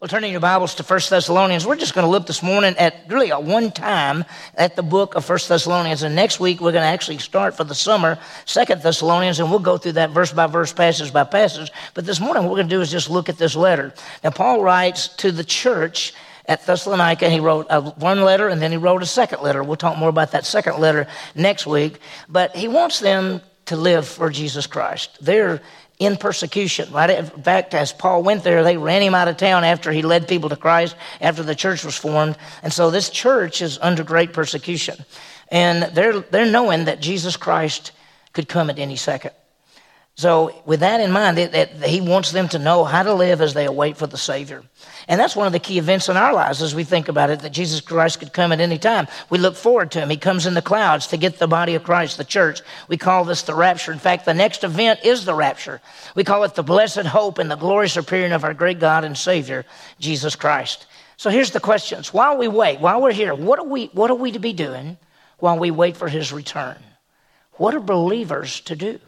Well, turning your Bibles to 1 Thessalonians, we're just going to look this morning at really a one time at the book of 1 Thessalonians. And next week, we're going to actually start for the summer, 2 Thessalonians, and we'll go through that verse by verse, passage by passage. But this morning, what we're going to do is just look at this letter. Now, Paul writes to the church at Thessalonica. And he wrote one letter and then he wrote a second letter. We'll talk more about that second letter next week. But he wants them to live for Jesus Christ. They're in persecution. Right? In fact, as Paul went there, they ran him out of town after he led people to Christ, after the church was formed. And so this church is under great persecution. And they're, they're knowing that Jesus Christ could come at any second. So, with that in mind, that, he wants them to know how to live as they await for the Savior. And that's one of the key events in our lives as we think about it that Jesus Christ could come at any time. We look forward to him. He comes in the clouds to get the body of Christ, the church. We call this the rapture. In fact, the next event is the rapture. We call it the blessed hope and the glorious appearing of our great God and Savior, Jesus Christ. So here's the questions. While we wait, while we're here, what are we, what are we to be doing while we wait for his return? What are believers to do?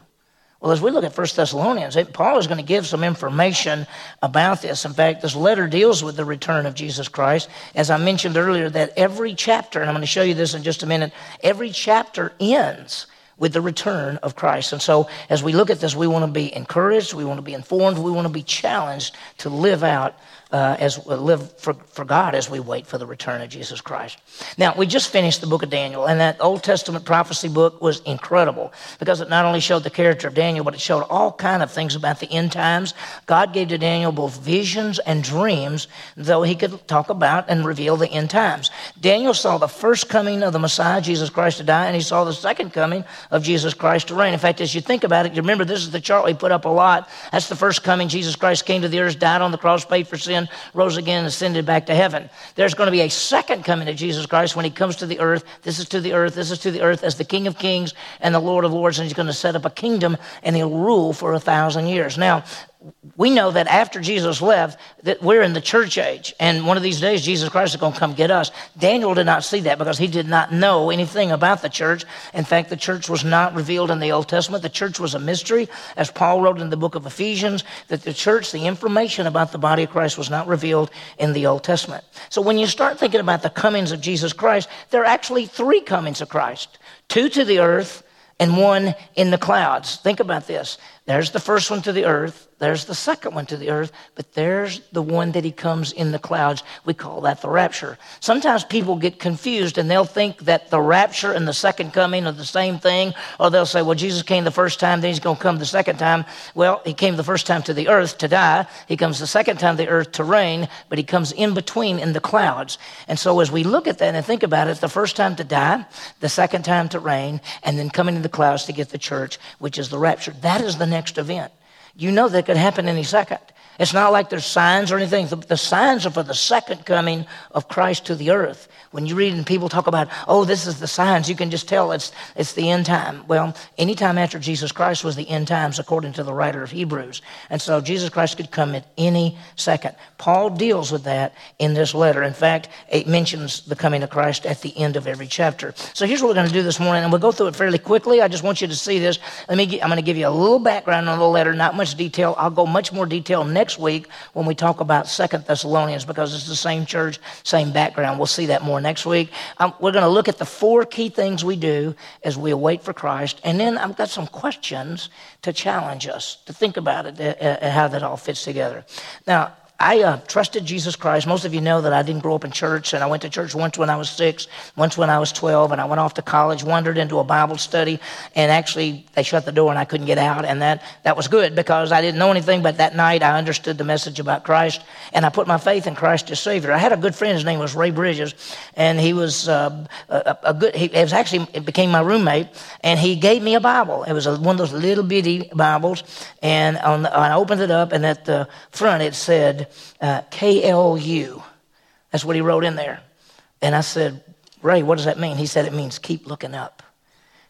Well, as we look at 1 Thessalonians, Paul is going to give some information about this. In fact, this letter deals with the return of Jesus Christ. As I mentioned earlier, that every chapter, and I'm going to show you this in just a minute, every chapter ends with the return of Christ. And so, as we look at this, we want to be encouraged, we want to be informed, we want to be challenged to live out uh, as uh, live for, for God as we wait for the return of Jesus Christ. Now, we just finished the book of Daniel, and that Old Testament prophecy book was incredible because it not only showed the character of Daniel, but it showed all kind of things about the end times. God gave to Daniel both visions and dreams, though he could talk about and reveal the end times. Daniel saw the first coming of the Messiah, Jesus Christ, to die, and he saw the second coming of Jesus Christ to reign. In fact, as you think about it, you remember this is the chart we put up a lot. That's the first coming. Jesus Christ came to the earth, died on the cross, paid for sin, rose again, and ascended back to heaven. There's going to be a second coming of Jesus Christ when he comes to the earth. This is to the earth, this is to the earth as the King of Kings and the Lord of Lords, and he's going to set up a kingdom and he'll rule for a thousand years. Now, we know that after Jesus left, that we're in the church age, and one of these days Jesus Christ is going to come get us. Daniel did not see that because he did not know anything about the church. In fact, the church was not revealed in the Old Testament. The church was a mystery, as Paul wrote in the book of Ephesians, that the church, the information about the body of Christ was not revealed in the Old Testament. So when you start thinking about the comings of Jesus Christ, there are actually three comings of Christ: two to the earth and one in the clouds. Think about this. There's the first one to the earth. There's the second one to the earth, but there's the one that he comes in the clouds. We call that the rapture. Sometimes people get confused and they'll think that the rapture and the second coming are the same thing, or they'll say, well, Jesus came the first time, then he's going to come the second time. Well, he came the first time to the earth to die. He comes the second time to the earth to reign, but he comes in between in the clouds. And so as we look at that and think about it, the first time to die, the second time to reign, and then coming in the clouds to get the church, which is the rapture. That is the next event. You know that could happen any second. It's not like there's signs or anything. The, the, signs are for the second coming of Christ to the earth. When you read and people talk about, oh, this is the signs, you can just tell it's, it's the end time. Well, any time after Jesus Christ was the end times, according to the writer of Hebrews. And so Jesus Christ could come at any second. Paul deals with that in this letter. In fact, it mentions the coming of Christ at the end of every chapter. So here's what we're going to do this morning, and we'll go through it fairly quickly. I just want you to see this. Let me, I'm going to give you a little background on the letter, not much detail. I'll go much more detail next week when we talk about Second Thessalonians because it's the same church, same background. We'll see that more next week. Um, we're going to look at the four key things we do as we await for Christ. And then I've got some questions to challenge us to think about it uh, uh, and how that all fits together. Now, I uh, trusted Jesus Christ. Most of you know that I didn't grow up in church, and I went to church once when I was six, once when I was 12, and I went off to college, wandered into a Bible study, and actually they shut the door and I couldn't get out, and that, that was good because I didn't know anything, but that night I understood the message about Christ, and I put my faith in Christ as Savior. I had a good friend, his name was Ray Bridges, and he was uh, a, a, good, he was actually, became my roommate, and he gave me a Bible. It was a, one of those little bitty Bibles, and on the, I opened it up, and at the front it said, uh, KLU. That's what he wrote in there. And I said, Ray, what does that mean? He said, it means keep looking up.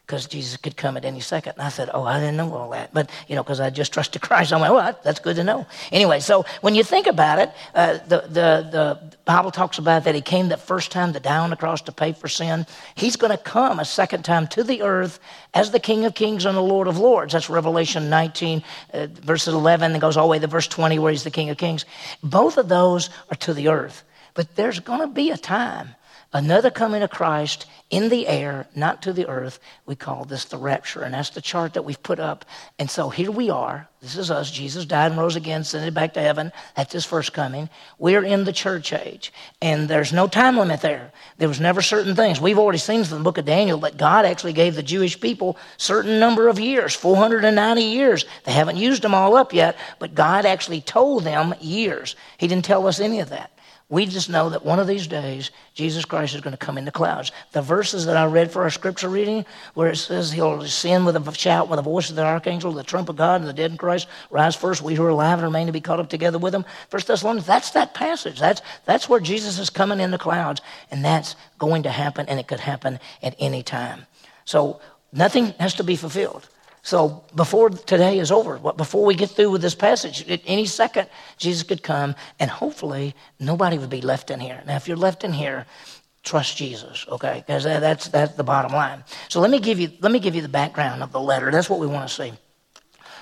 Because Jesus could come at any second. And I said, Oh, I didn't know all that. But, you know, because I just trusted Christ. I went, Well, that's good to know. Anyway, so when you think about it, uh, the, the, the Bible talks about that he came the first time to die on the cross to pay for sin. He's going to come a second time to the earth as the King of Kings and the Lord of Lords. That's Revelation 19, uh, verses 11, and goes all the way to verse 20, where he's the King of Kings. Both of those are to the earth. But there's going to be a time another coming of Christ in the air, not to the earth. We call this the rapture. And that's the chart that we've put up. And so here we are. This is us. Jesus died and rose again, sent it back to heaven. That's his first coming. We're in the church age. And there's no time limit there. There was never certain things. We've already seen from the book of Daniel that God actually gave the Jewish people certain number of years, 490 years. They haven't used them all up yet, but God actually told them years. He didn't tell us any of that. We just know that one of these days, Jesus Christ is going to come in the clouds. The verses that I read for our scripture reading, where it says he'll ascend with a shout, with the voice of the archangel, the trump of God, and the dead in Christ rise first. We who are alive and remain to be caught up together with him. First Thessalonians, that's that passage. That's, that's where Jesus is coming in the clouds. And that's going to happen, and it could happen at any time. So nothing has to be fulfilled. So before today is over, before we get through with this passage, at any second, Jesus could come and hopefully nobody would be left in here. Now, if you're left in here, trust Jesus, okay? Because that's, that's the bottom line. So let me, give you, let me give you the background of the letter. That's what we want to see.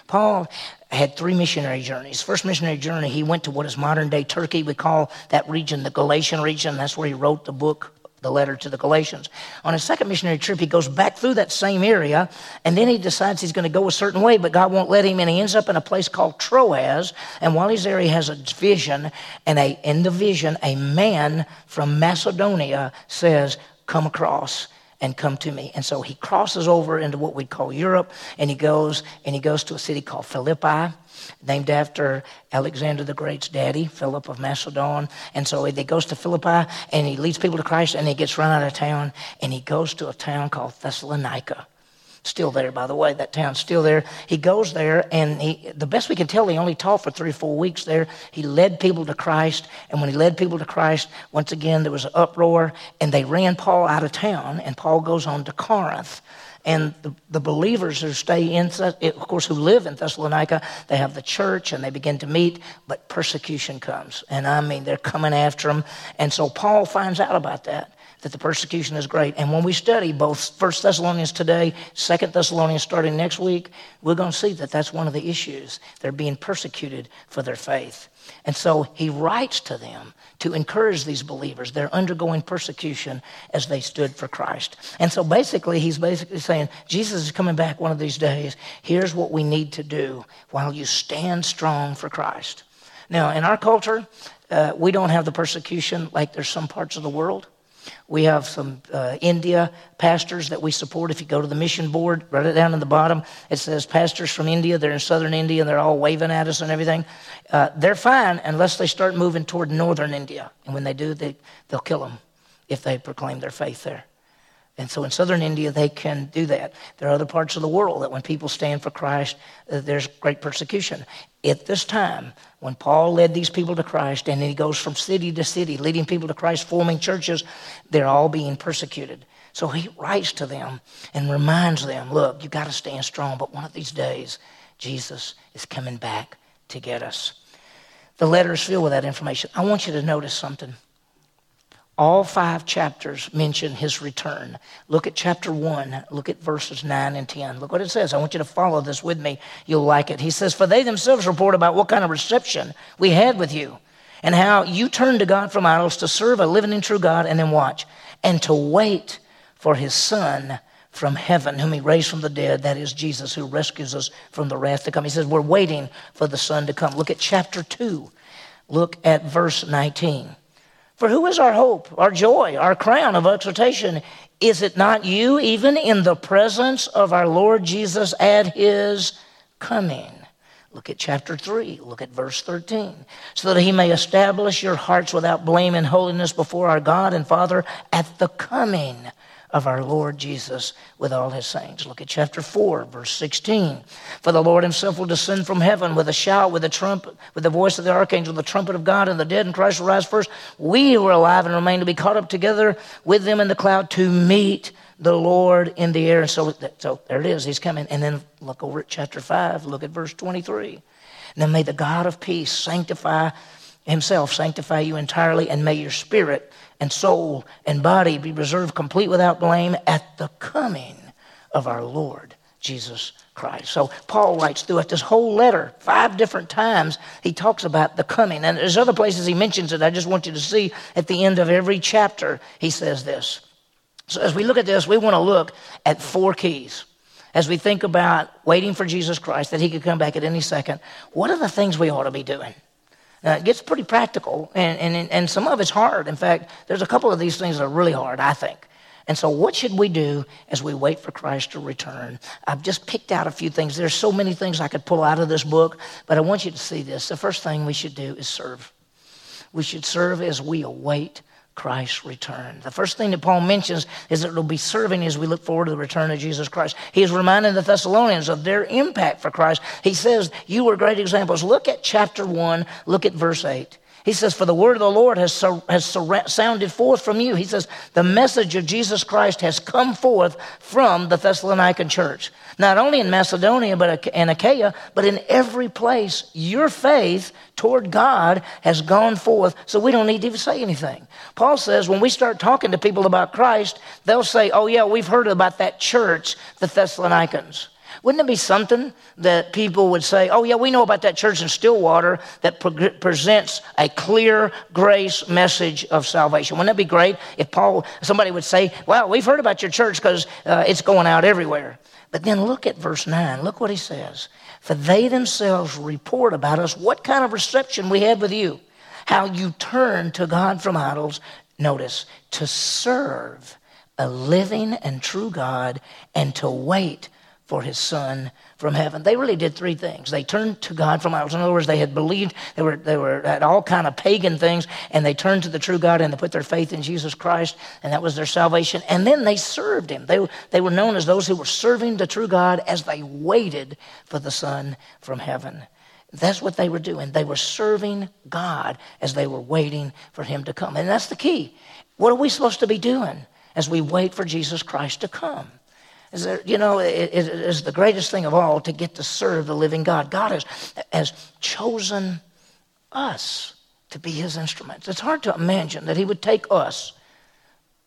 Paul had three missionary journeys. First missionary journey, he went to what is modern day Turkey. We call that region the Galatian region. That's where he wrote the book the letter to the Galatians. On his second missionary trip, he goes back through that same area, and then he decides he's going to go a certain way, but God won't let him, and he ends up in a place called Troas. And while he's there, he has a vision, and a, in the vision, a man from Macedonia says, Come across and come to me. And so he crosses over into what we'd call Europe, and he goes and he goes to a city called Philippi named after Alexander the Great's daddy, Philip of Macedon. And so he goes to Philippi and he leads people to Christ and he gets run out of town and he goes to a town called Thessalonica. Still there, by the way, that town's still there. He goes there, and he, the best we can tell, he only taught for three or four weeks there. He led people to Christ, and when he led people to Christ, once again, there was an uproar, and they ran Paul out of town, and Paul goes on to Corinth. And the, the believers who stay in, eh, of course, who live in Thessalonica, they have the church and they begin to meet, but persecution comes. And I mean, they're coming after them. And so Paul finds out about that that the persecution is great. And when we study both First Thessalonians today, Second Thessalonians starting next week, we're going to see that that's one of the issues. They're being persecuted for their faith. And so he writes to them to encourage these believers. They're undergoing persecution as they stood for Christ. And so basically, he's basically saying, Jesus is coming back one of these days. Here's what we need to do while you stand strong for Christ. Now, in our culture, uh, we don't have the persecution like there's some parts of the world. We have some uh, India pastors that we support. If you go to the mission board, write it down in the bottom. It says pastors from India. They're in southern India and they're all waving at us and everything. Uh, they're fine unless they start moving toward northern India. And when they do, they, they'll kill them if they proclaim their faith there. And so in southern India, they can do that. There are other parts of the world that when people stand for Christ, uh, there's great persecution. At this time, when Paul led these people to Christ, and he goes from city to city, leading people to Christ, forming churches, they're all being persecuted. So he writes to them and reminds them look, you've got to stand strong, but one of these days, Jesus is coming back to get us. The letter is filled with that information. I want you to notice something. All five chapters mention his return. Look at chapter 1. Look at verses 9 and 10. Look what it says. I want you to follow this with me. You'll like it. He says, For they themselves report about what kind of reception we had with you, and how you turned to God from idols to serve a living and true God, and then watch, and to wait for his Son from heaven, whom he raised from the dead, that is Jesus, who rescues us from the wrath to come. He says, We're waiting for the Son to come. Look at chapter 2. Look at verse 19. For who is our hope, our joy, our crown of exaltation? Is it not you, even in the presence of our Lord Jesus at his coming? Look at chapter 3. Look at verse 13. So that he may establish your hearts without blame and holiness before our God and Father at the coming of our Lord Jesus with all his saints. Look at chapter 4, verse 16. For the Lord himself will descend from heaven with a shout, with a trumpet, with the voice of the archangel, the trumpet of God, and the dead in Christ will rise first. We who are alive and remain to be caught up together with them in the cloud to meet the Lord in the air. And so, so there it is. He's coming. And then look over at chapter 5. Look at verse 23. And then may the God of peace sanctify himself, sanctify you entirely, and may your spirit and soul and body be preserved complete without blame at the coming of our Lord Jesus Christ. So Paul writes throughout this whole letter, five different times, he talks about the coming. And there's other places he mentions it. I just want you to see at the end of every chapter, he says this. So as we look at this, we want to look at four keys. As we think about waiting for Jesus Christ, that he could come back at any second, what are the things we ought to be doing? Uh, it gets pretty practical, and, and, and some of it's hard. In fact, there's a couple of these things that are really hard, I think. And so, what should we do as we wait for Christ to return? I've just picked out a few things. There's so many things I could pull out of this book, but I want you to see this. The first thing we should do is serve. We should serve as we await Christ's return. The first thing that Paul mentions is that it'll be serving as we look forward to the return of Jesus Christ. He is reminding the Thessalonians of their impact for Christ. He says, You were great examples. Look at chapter 1, look at verse 8. He says, For the word of the Lord has, sur- has sur- sounded forth from you. He says, The message of Jesus Christ has come forth from the Thessalonican church. Not only in Macedonia but in Achaia, but in every place, your faith toward God has gone forth, so we don't need to even say anything. Paul says, when we start talking to people about Christ, they'll say, Oh, yeah, we've heard about that church, the Thessalonians. Wouldn't it be something that people would say, oh, yeah, we know about that church in Stillwater that pre- presents a clear grace message of salvation? Wouldn't that be great if Paul, somebody would say, well, we've heard about your church because uh, it's going out everywhere. But then look at verse 9. Look what he says. For they themselves report about us what kind of reception we had with you, how you turned to God from idols, notice, to serve a living and true God and to wait for his son from heaven. They really did three things. They turned to God from idols. In other words, they had believed they were they were at all kind of pagan things, and they turned to the true God and they put their faith in Jesus Christ, and that was their salvation. And then they served him. They, they were known as those who were serving the true God as they waited for the Son from heaven. That's what they were doing. They were serving God as they were waiting for him to come. And that's the key. What are we supposed to be doing as we wait for Jesus Christ to come? Is you know, it, it is the greatest thing of all to get to serve the living God. God has, has chosen us to be his instruments. It's hard to imagine that he would take us,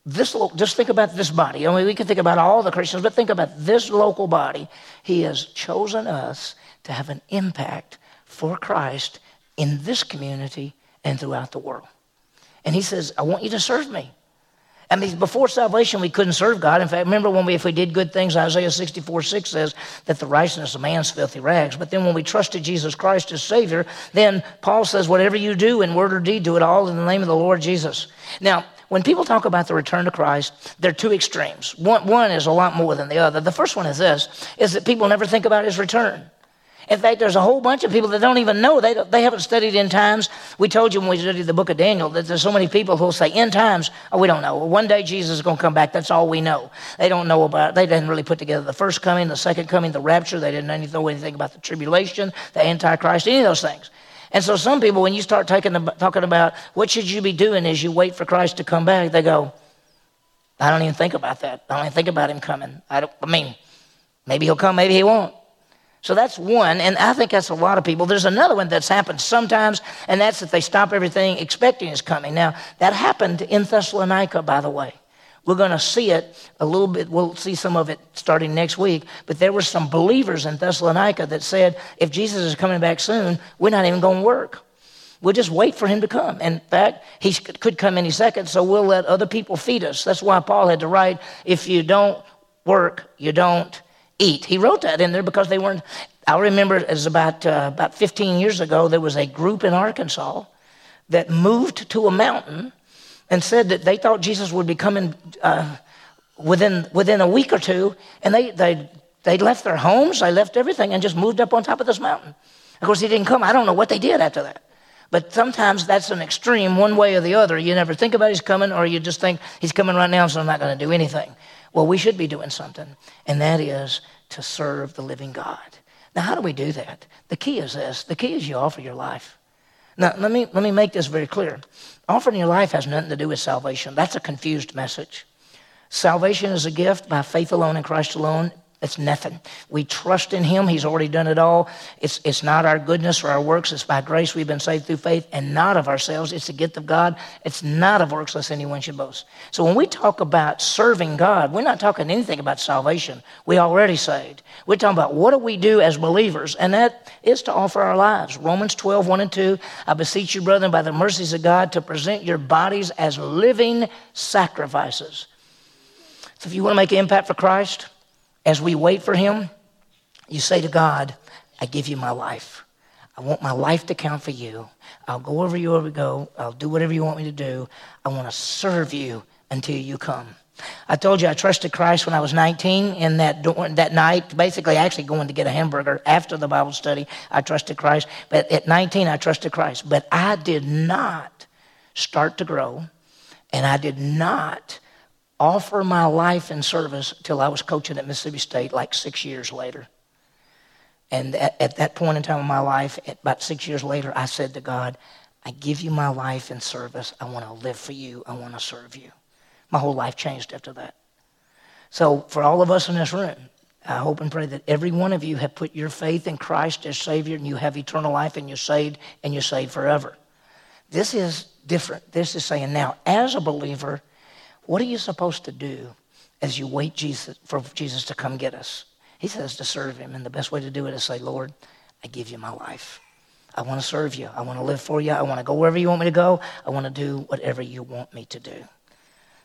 this just think about this body. I mean, we can think about all the Christians, but think about this local body. He has chosen us to have an impact for Christ in this community and throughout the world. And he says, I want you to serve me. I mean, before salvation, we couldn't serve God. In fact, remember when we, if we did good things, Isaiah 64 6 says that the righteousness of man's filthy rags. But then when we trusted Jesus Christ as Savior, then Paul says, whatever you do in word or deed, do it all in the name of the Lord Jesus. Now, when people talk about the return to Christ, there are two extremes. One, one is a lot more than the other. The first one is this, is that people never think about his return. In fact, there's a whole bunch of people that don't even know. They, they haven't studied end times. We told you when we studied the book of Daniel that there's so many people who'll say end times. Oh, we don't know. one day Jesus is going to come back. That's all we know. They don't know about, they didn't really put together the first coming, the second coming, the rapture. They didn't know anything about the tribulation, the Antichrist, any of those things. And so some people, when you start about, talking about what should you be doing as you wait for Christ to come back, they go, I don't even think about that. I don't even think about him coming. I, don't, I mean, maybe he'll come, maybe he won't. So that's one, and I think that's a lot of people. There's another one that's happened sometimes, and that's that they stop everything expecting is coming. Now, that happened in Thessalonica, by the way. We're going to see it a little bit. We'll see some of it starting next week. But there were some believers in Thessalonica that said, if Jesus is coming back soon, we're not even going to work. We'll just wait for him to come. In fact, he could come any second, so we'll let other people feed us. That's why Paul had to write, if you don't work, you don't eat. He wrote that in there because they weren't. I remember it was about, uh, about 15 years ago, there was a group in Arkansas that moved to a mountain and said that they thought Jesus would be coming uh, within, within a week or two. And they, they, they left their homes, they left everything, and just moved up on top of this mountain. Of course, he didn't come. I don't know what they did after that. But sometimes that's an extreme, one way or the other. You never think about he's coming, or you just think he's coming right now, so I'm not going to do anything. Well, we should be doing something, and that is to serve the living God. Now, how do we do that? The key is this the key is you offer your life. Now, let me, let me make this very clear. Offering your life has nothing to do with salvation. That's a confused message. Salvation is a gift by faith alone in Christ alone. It's nothing. We trust in Him. He's already done it all. It's, it's not our goodness or our works. It's by grace we've been saved through faith and not of ourselves. It's a gift of God. It's not of works lest anyone should boast. So when we talk about serving God, we're not talking anything about salvation. We already saved. We're talking about what do we do as believers, and that is to offer our lives. Romans 12, 1 and 2. I beseech you, brethren, by the mercies of God, to present your bodies as living sacrifices. So if you want to make an impact for Christ, as we wait for Him, you say to God, I give you my life. I want my life to count for you. I'll go wherever you ever go. I'll do whatever you want me to do. I want to serve you until you come. I told you I trusted Christ when I was 19, and that, that night, basically actually going to get a hamburger after the Bible study, I trusted Christ. But at 19, I trusted Christ. But I did not start to grow, and I did not offer my life in service till I was coaching at Mississippi State, like six years later. And at, at, that point in time in my life, about six years later, I said to God, I give you my life in service. I want to live for you. I want to serve you. My whole life changed after that. So, for all of us in this room, I hope and pray that every one of you have put your faith in Christ as Savior and you have eternal life and you're saved and you're saved forever. This is different. This is saying now, as a believer, what are you supposed to do as you wait Jesus, for Jesus to come get us? He says to serve him. And the best way to do it is say, Lord, I give you my life. I want to serve you. I want to live for you. I want to go wherever you want me to go. I want to do whatever you want me to do.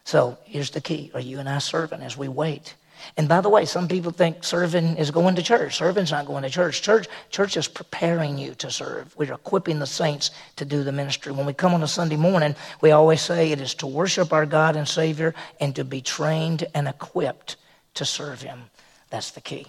So here's the key. Are you and I serving as we wait? And by the way, some people think serving is going to church. Serving's not going to church. Church, church is preparing you to serve. We're equipping the saints to do the ministry. When we come on a Sunday morning, we always say it is to worship our God and Savior and to be trained and equipped to serve Him. That's the key.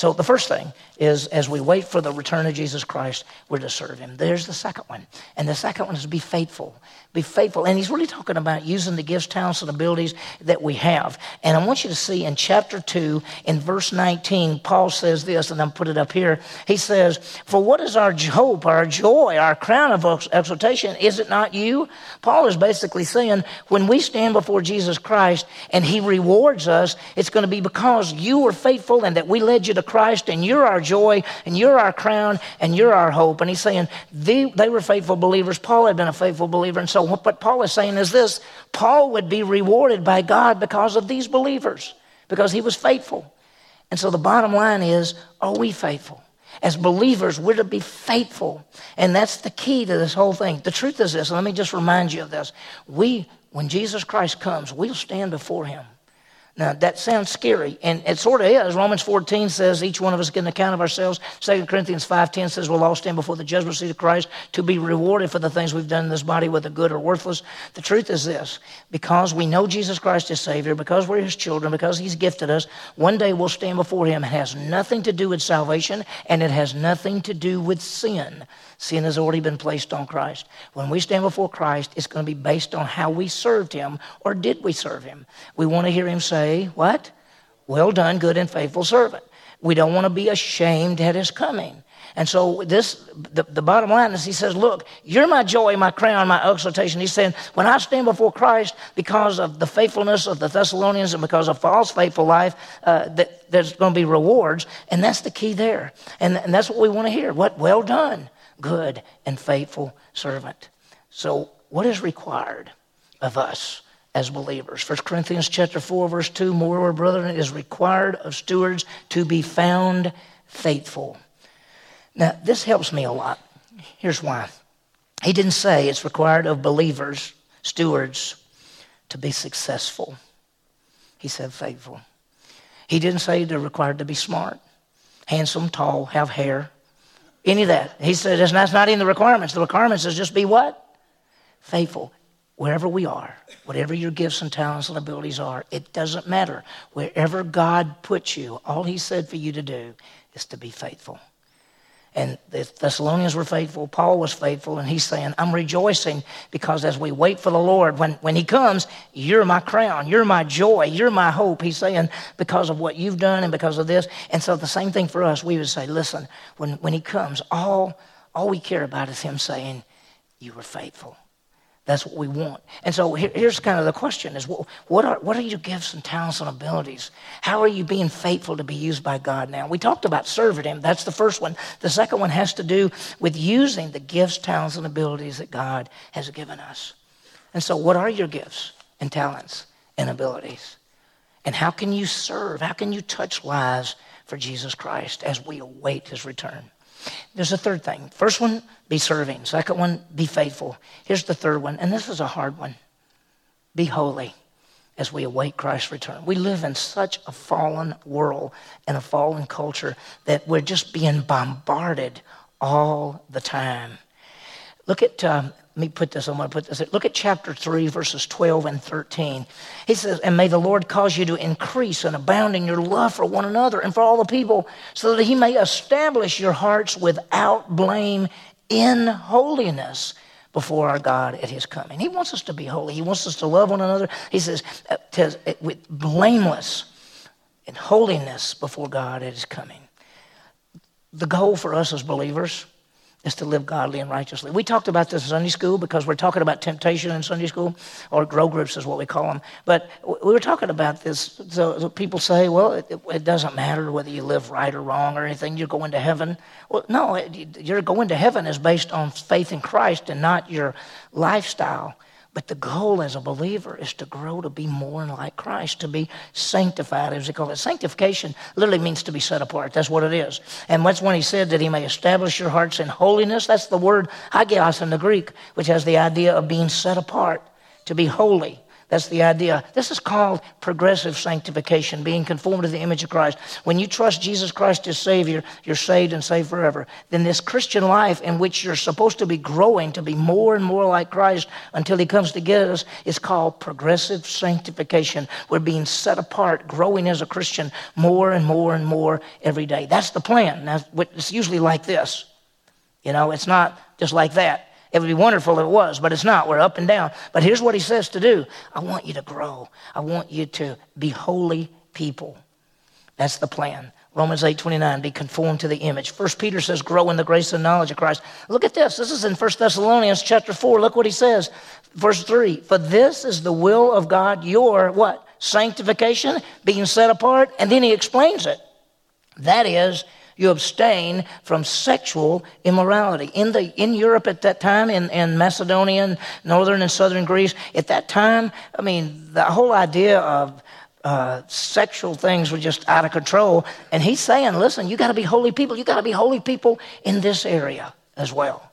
So the first thing is as we wait for the return of Jesus Christ, we're to serve him. There's the second one. And the second one is be faithful. Be faithful. And he's really talking about using the gifts, talents, and abilities that we have. And I want you to see in chapter 2, in verse 19, Paul says this, and I'll put it up here. He says, For what is our hope, our joy, our crown of exaltation? Is it not you? Paul is basically saying, when we stand before Jesus Christ and he rewards us, it's going to be because you were faithful and that we led you to Christ, and you're our joy, and you're our crown, and you're our hope. And he's saying they, they were faithful believers. Paul had been a faithful believer. And so what Paul is saying is this Paul would be rewarded by God because of these believers, because he was faithful. And so the bottom line is are we faithful? As believers, we're to be faithful. And that's the key to this whole thing. The truth is this, let me just remind you of this. We, when Jesus Christ comes, we'll stand before him. Now, that sounds scary, and it sort of is. Romans 14 says each one of us get an account of ourselves. 2 Corinthians 5.10 says we'll all stand before the judgment seat of Christ to be rewarded for the things we've done in this body, whether good or worthless. The truth is this. Because we know Jesus Christ is Savior, because we're His children, because He's gifted us, one day we'll stand before Him. It has nothing to do with salvation, and it has nothing to do with sin. Sin has already been placed on Christ. When we stand before Christ, it's going to be based on how we served him or did we serve him. We want to hear him say, What? Well done, good and faithful servant. We don't want to be ashamed at his coming. And so this, the, the bottom line is he says, look, you're my joy, my crown, my exaltation. He's saying, when I stand before Christ because of the faithfulness of the Thessalonians and because of Paul's faithful life, uh, that there's going to be rewards. And that's the key there. And, and that's what we want to hear. What? Well done good and faithful servant. So, what is required of us as believers? 1 Corinthians chapter 4, verse 2, moreover, brethren, is required of stewards to be found faithful. Now, this helps me a lot. Here's why. He didn't say it's required of believers, stewards, to be successful. He said faithful. He didn't say they're required to be smart, handsome, tall, have hair, any of that. He said that's not in the requirements. The requirements is just be what? Faithful. Wherever we are, whatever your gifts and talents and abilities are, it doesn't matter. Wherever God puts you, all He said for you to do is to be faithful. And the Thessalonians were faithful. Paul was faithful. And he's saying, I'm rejoicing because as we wait for the Lord, when, when he comes, you're my crown. You're my joy. You're my hope. He's saying, because of what you've done and because of this. And so the same thing for us. We would say, listen, when, when he comes, all, all we care about is him saying, You were faithful. That's what we want. And so here, here's kind of the question is what are, what are your gifts and talents and abilities? How are you being faithful to be used by God now? We talked about serving Him. That's the first one. The second one has to do with using the gifts, talents, and abilities that God has given us. And so what are your gifts and talents and abilities? And how can you serve? How can you touch lives for Jesus Christ as we await His return? There's a third thing. First one, be serving. Second one, be faithful. Here's the third one, and this is a hard one be holy as we await Christ's return. We live in such a fallen world and a fallen culture that we're just being bombarded all the time. Look at um, let me put this, I'm going to put this. Look at chapter 3, verses 12 and 13. He says, And may the Lord cause you to increase and abound in your love for one another and for all the people, so that he may establish your hearts without blame in holiness before our God at his coming. He wants us to be holy. He wants us to love one another. He says, uh, uh, with blameless in holiness before God at his coming. The goal for us as believers is to live godly and righteously. We talked about this in Sunday school because we're talking about temptation in Sunday school, or grow groups is what we call them. But we were talking about this. So people say, well, it, it doesn't matter whether you live right or wrong or anything, you're going to heaven. Well, no, you're going to heaven is based on faith in Christ and not your lifestyle. But the goal as a believer is to grow to be more like Christ, to be sanctified, as they call it. Sanctification literally means to be set apart. That's what it is. And that's when he said that he may establish your hearts in holiness. That's the word hagios in the Greek, which has the idea of being set apart, to be holy. That's the idea. This is called progressive sanctification, being conformed to the image of Christ. When you trust Jesus Christ as Savior, you're saved and saved forever. Then this Christian life in which you're supposed to be growing to be more and more like Christ until He comes to get us is called progressive sanctification. We're being set apart, growing as a Christian more and more and more every day. That's the plan. Now, it's usually like this. You know, it's not just like that. It would be wonderful if it was, but it's not. We're up and down. But here's what he says to do I want you to grow, I want you to be holy people. That's the plan. Romans 8 29, be conformed to the image. First Peter says, grow in the grace and knowledge of Christ. Look at this. This is in 1 Thessalonians chapter 4. Look what he says. Verse 3. For this is the will of God, your what? Sanctification, being set apart. And then he explains it. That is, you abstain from sexual immorality. In, the, in Europe at that time, in, in Macedonia, northern and southern Greece, at that time, I mean, the whole idea of uh, sexual things were just out of control. And he's saying, listen, you got to be holy people. You got to be holy people in this area as well.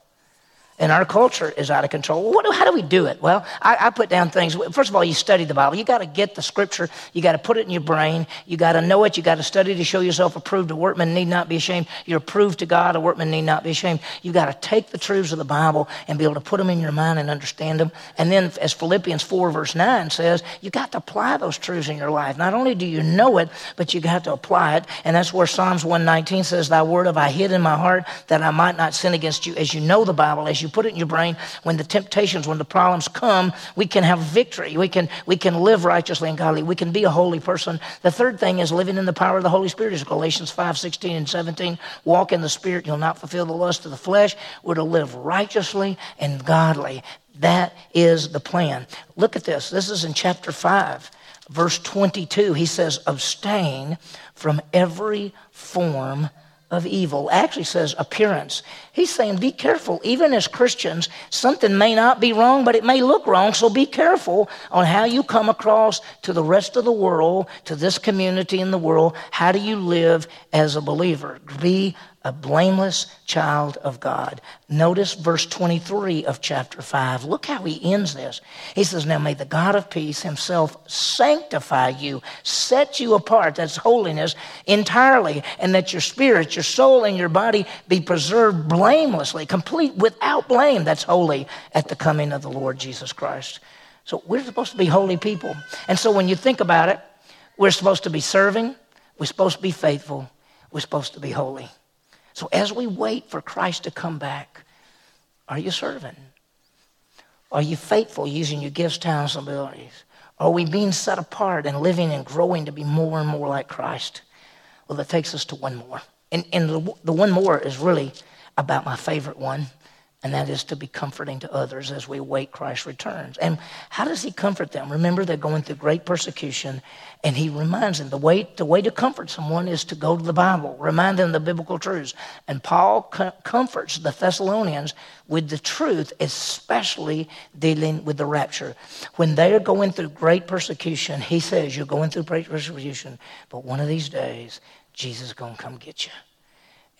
And our culture is out of control. What, how do we do it? Well, I, I, put down things. First of all, you study the Bible. You got to get the scripture. You got to put it in your brain. You got to know it. You got to study to show yourself approved. A workman need not be ashamed. You're approved to God. A workman need not be ashamed. You got to take the truths of the Bible and be able to put them in your mind and understand them. And then, as Philippians 4, verse 9 says, you got to apply those truths in your life. Not only do you know it, but you got to apply it. And that's where Psalms 119 says, Thy word have I hid in my heart that I might not sin against you. As you know the Bible, as you you put it in your brain, when the temptations, when the problems come, we can have victory. We can, we can live righteously and godly. We can be a holy person. The third thing is living in the power of the Holy Spirit, is Galatians 5 16 and 17. Walk in the Spirit, you'll not fulfill the lust of the flesh. We're to live righteously and godly. That is the plan. Look at this. This is in chapter 5, verse 22. He says, Abstain from every form of evil. Actually says appearance. He's saying be careful. Even as Christians, something may not be wrong, but it may look wrong. So be careful on how you come across to the rest of the world, to this community in the world. How do you live as a believer? Be a blameless child of God. Notice verse 23 of chapter 5. Look how he ends this. He says, Now may the God of peace himself sanctify you, set you apart, that's holiness, entirely, and that your spirit, your soul, and your body be preserved blamelessly, complete, without blame. That's holy at the coming of the Lord Jesus Christ. So we're supposed to be holy people. And so when you think about it, we're supposed to be serving, we're supposed to be faithful, we're supposed to be holy. So as we wait for Christ to come back, are you serving? Are you faithful using your gifts, talents, and abilities? Are we being set apart and living and growing to be more and more like Christ? Well, that takes us to one more. And, and the, the one more is really about my favorite one, and that is to be comforting to others as we wait Christ returns. And how does he comfort them? Remember, they're going through great persecution, and he reminds them the way, the way to comfort someone is to go to the Bible, remind them the biblical truths. And Paul co- comforts the Thessalonians with the truth, especially dealing with the rapture. When they are going through great persecution, he says, You're going through great persecution, but one of these days, Jesus is going to come get you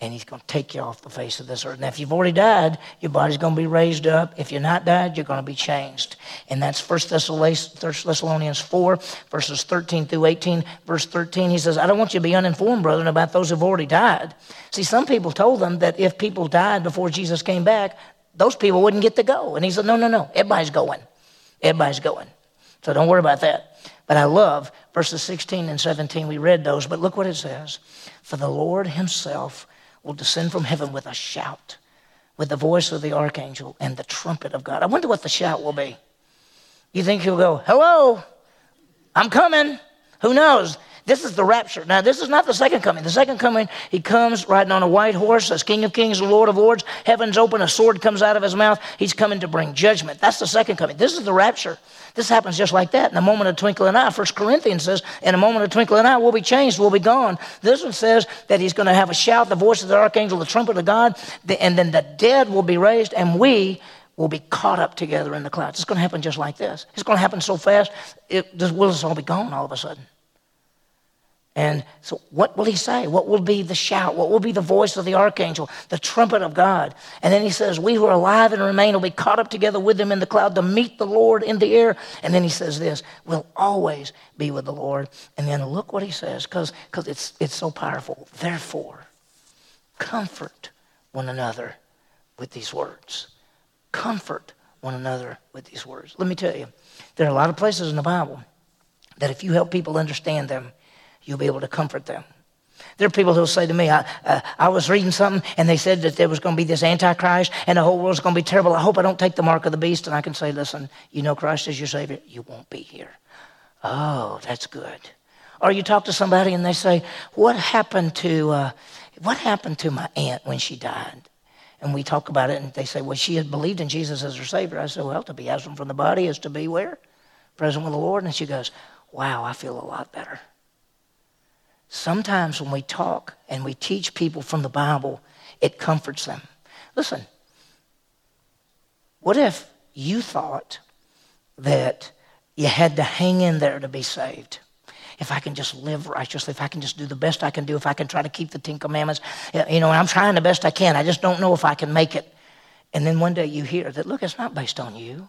and he's going to take you off the face of this earth. Now, if you've already died, your body's going to be raised up. If you're not died, you're going to be changed. And that's 1 Thessalonians 4, verses 13 through 18. Verse 13, he says, I don't want you to be uninformed, brethren, about those who've already died. See, some people told them that if people died before Jesus came back, those people wouldn't get to go. And he said, No, no, no. Everybody's going. Everybody's going. So don't worry about that. But I love verses 16 and 17. We read those, but look what it says. For the Lord himself will descend from heaven with a shout, with the voice of the archangel and the trumpet of God. I wonder what the shout will be. You think he'll go, Hello, I'm coming? Who knows? This is the rapture. Now, this is not the second coming. The second coming, he comes riding on a white horse as King of Kings Lord of Lords. Heaven's open, a sword comes out of his mouth. He's coming to bring judgment. That's the second coming. This is the rapture. This happens just like that. In a moment of twinkling eye, First Corinthians says, in a moment of twinkling eye, we'll be changed, we'll be gone. This one says that he's going to have a shout, the voice of the archangel, the trumpet of God, and then the dead will be raised, and we will be caught up together in the clouds. It's going to happen just like this. It's going to happen so fast, it, will just all be gone all of a sudden. And so, what will he say? What will be the shout? What will be the voice of the archangel, the trumpet of God? And then he says, We who are alive and remain will be caught up together with them in the cloud to meet the Lord in the air. And then he says this, We'll always be with the Lord. And then look what he says, because it's, it's so powerful. Therefore, comfort one another with these words. Comfort one another with these words. Let me tell you, there are a lot of places in the Bible that if you help people understand them, you'll be able to comfort them. There are people who'll say to me, I, uh, I was reading something and they said that there was going to be this Antichrist and the whole world's going to be terrible. I hope I don't take the mark of the beast. And I can say, listen, you know Christ is your Savior. You won't be here. Oh, that's good. Or you talk to somebody and they say, what happened to, uh, what happened to my aunt when she died? And we talk about it and they say, well, she had believed in Jesus as her Savior. I said, well, to be absent from the body is to be where? Present with the Lord. And she goes, wow, I feel a lot better. Sometimes when we talk and we teach people from the Bible, it comforts them. Listen, what if you thought that you had to hang in there to be saved? If I can just live righteously, if I can just do the best I can do, if I can try to keep the Ten Commandments, you know, I'm trying the best I can. I just don't know if I can make it. And then one day you hear that, look, it's not based on you.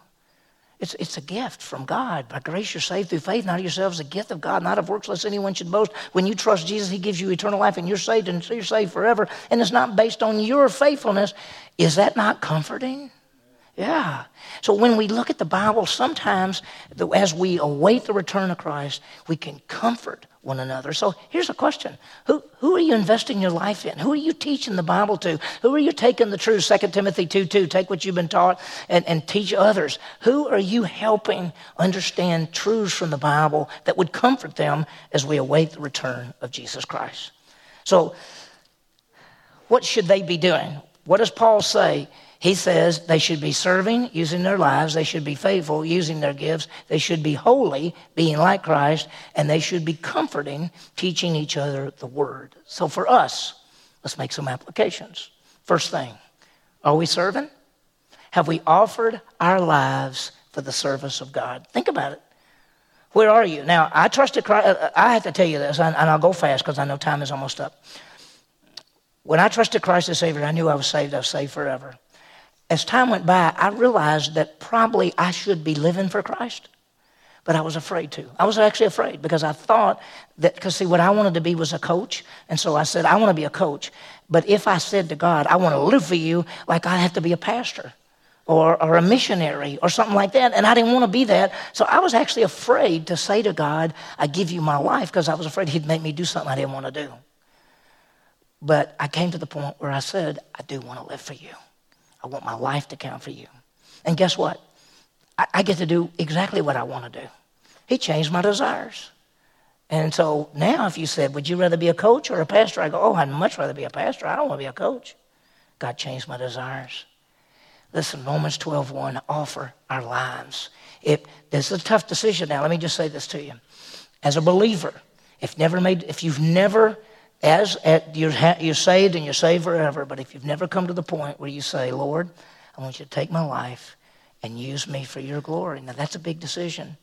It's, it's a gift from God. By grace you're saved through faith, not of yourselves, a gift of God, not of works, lest anyone should boast. When you trust Jesus, He gives you eternal life, and you're saved, and so you're saved forever. And it's not based on your faithfulness. Is that not comforting? Yeah. So when we look at the Bible, sometimes as we await the return of Christ, we can comfort one another. So here's a question who, who are you investing your life in? Who are you teaching the Bible to? Who are you taking the truth? 2 Timothy 2 2, take what you've been taught and, and teach others. Who are you helping understand truths from the Bible that would comfort them as we await the return of Jesus Christ? So, what should they be doing? What does Paul say? He says they should be serving, using their lives. They should be faithful, using their gifts. They should be holy, being like Christ. And they should be comforting, teaching each other the word. So for us, let's make some applications. First thing, are we serving? Have we offered our lives for the service of God? Think about it. Where are you? Now, I trusted Christ. Uh, uh, I have to tell you this, and I'll go fast because I know time is almost up. When I trusted Christ as Savior, I knew I was saved. I was saved forever as time went by, I realized that probably I should be living for Christ, but I was afraid to. I was actually afraid because I thought that, because see, what I wanted to be was a coach. And so I said, I want to be a coach. But if I said to God, I want to live for you, like I have to be a pastor or, or a missionary or something like that. And I didn't want to be that. So I was actually afraid to say to God, I give you my life because I was afraid He'd make me do something I didn't want to do. But I came to the point where I said, I do want to live for you. I want my life to count for you. And guess what? I, I get to do exactly what I want to do. He changed my desires. And so now, if you said, Would you rather be a coach or a pastor? I go, Oh, I'd much rather be a pastor. I don't want to be a coach. God changed my desires. Listen, Romans 12, 1, offer our lives. If this is a tough decision now, let me just say this to you. As a believer, if never made, if you've never, as at, you're, you're saved and you're saved forever, but if you've never come to the point where you say, Lord, I want you to take my life and use me for your glory. Now that's a big decision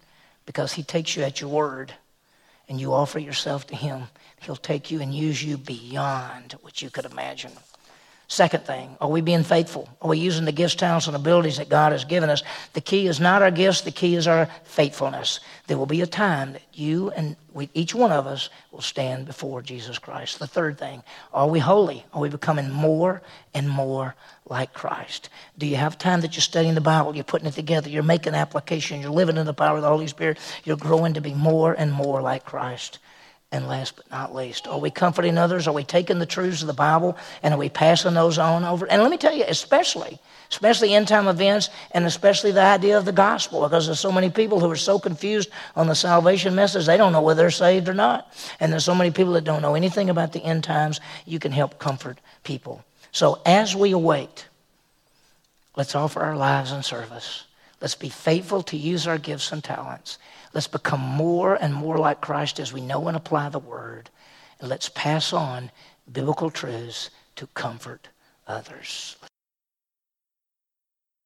because he takes you at your word and you offer yourself to him. He'll take you and use you beyond what you could imagine. Second thing, are we being faithful? Are we using the gifts, talents, and abilities that God has given us? The key is not our gifts, the key is our faithfulness. There will be a time that you and we, each one of us will stand before Jesus Christ. The third thing, are we holy? Are we becoming more and more like Christ? Do you have time that you're studying the Bible, you're putting it together, you're making application, you're living in the power of the Holy Spirit, you're growing to be more and more like Christ? And last but not least, are we comforting others? Are we taking the truths of the Bible and are we passing those on over? And let me tell you, especially, especially end time events and especially the idea of the gospel, because there's so many people who are so confused on the salvation message, they don't know whether they're saved or not. And there's so many people that don't know anything about the end times, you can help comfort people. So as we await, let's offer our lives in service. Let's be faithful to use our gifts and talents. Let's become more and more like Christ as we know and apply the word. And let's pass on biblical truths to comfort others.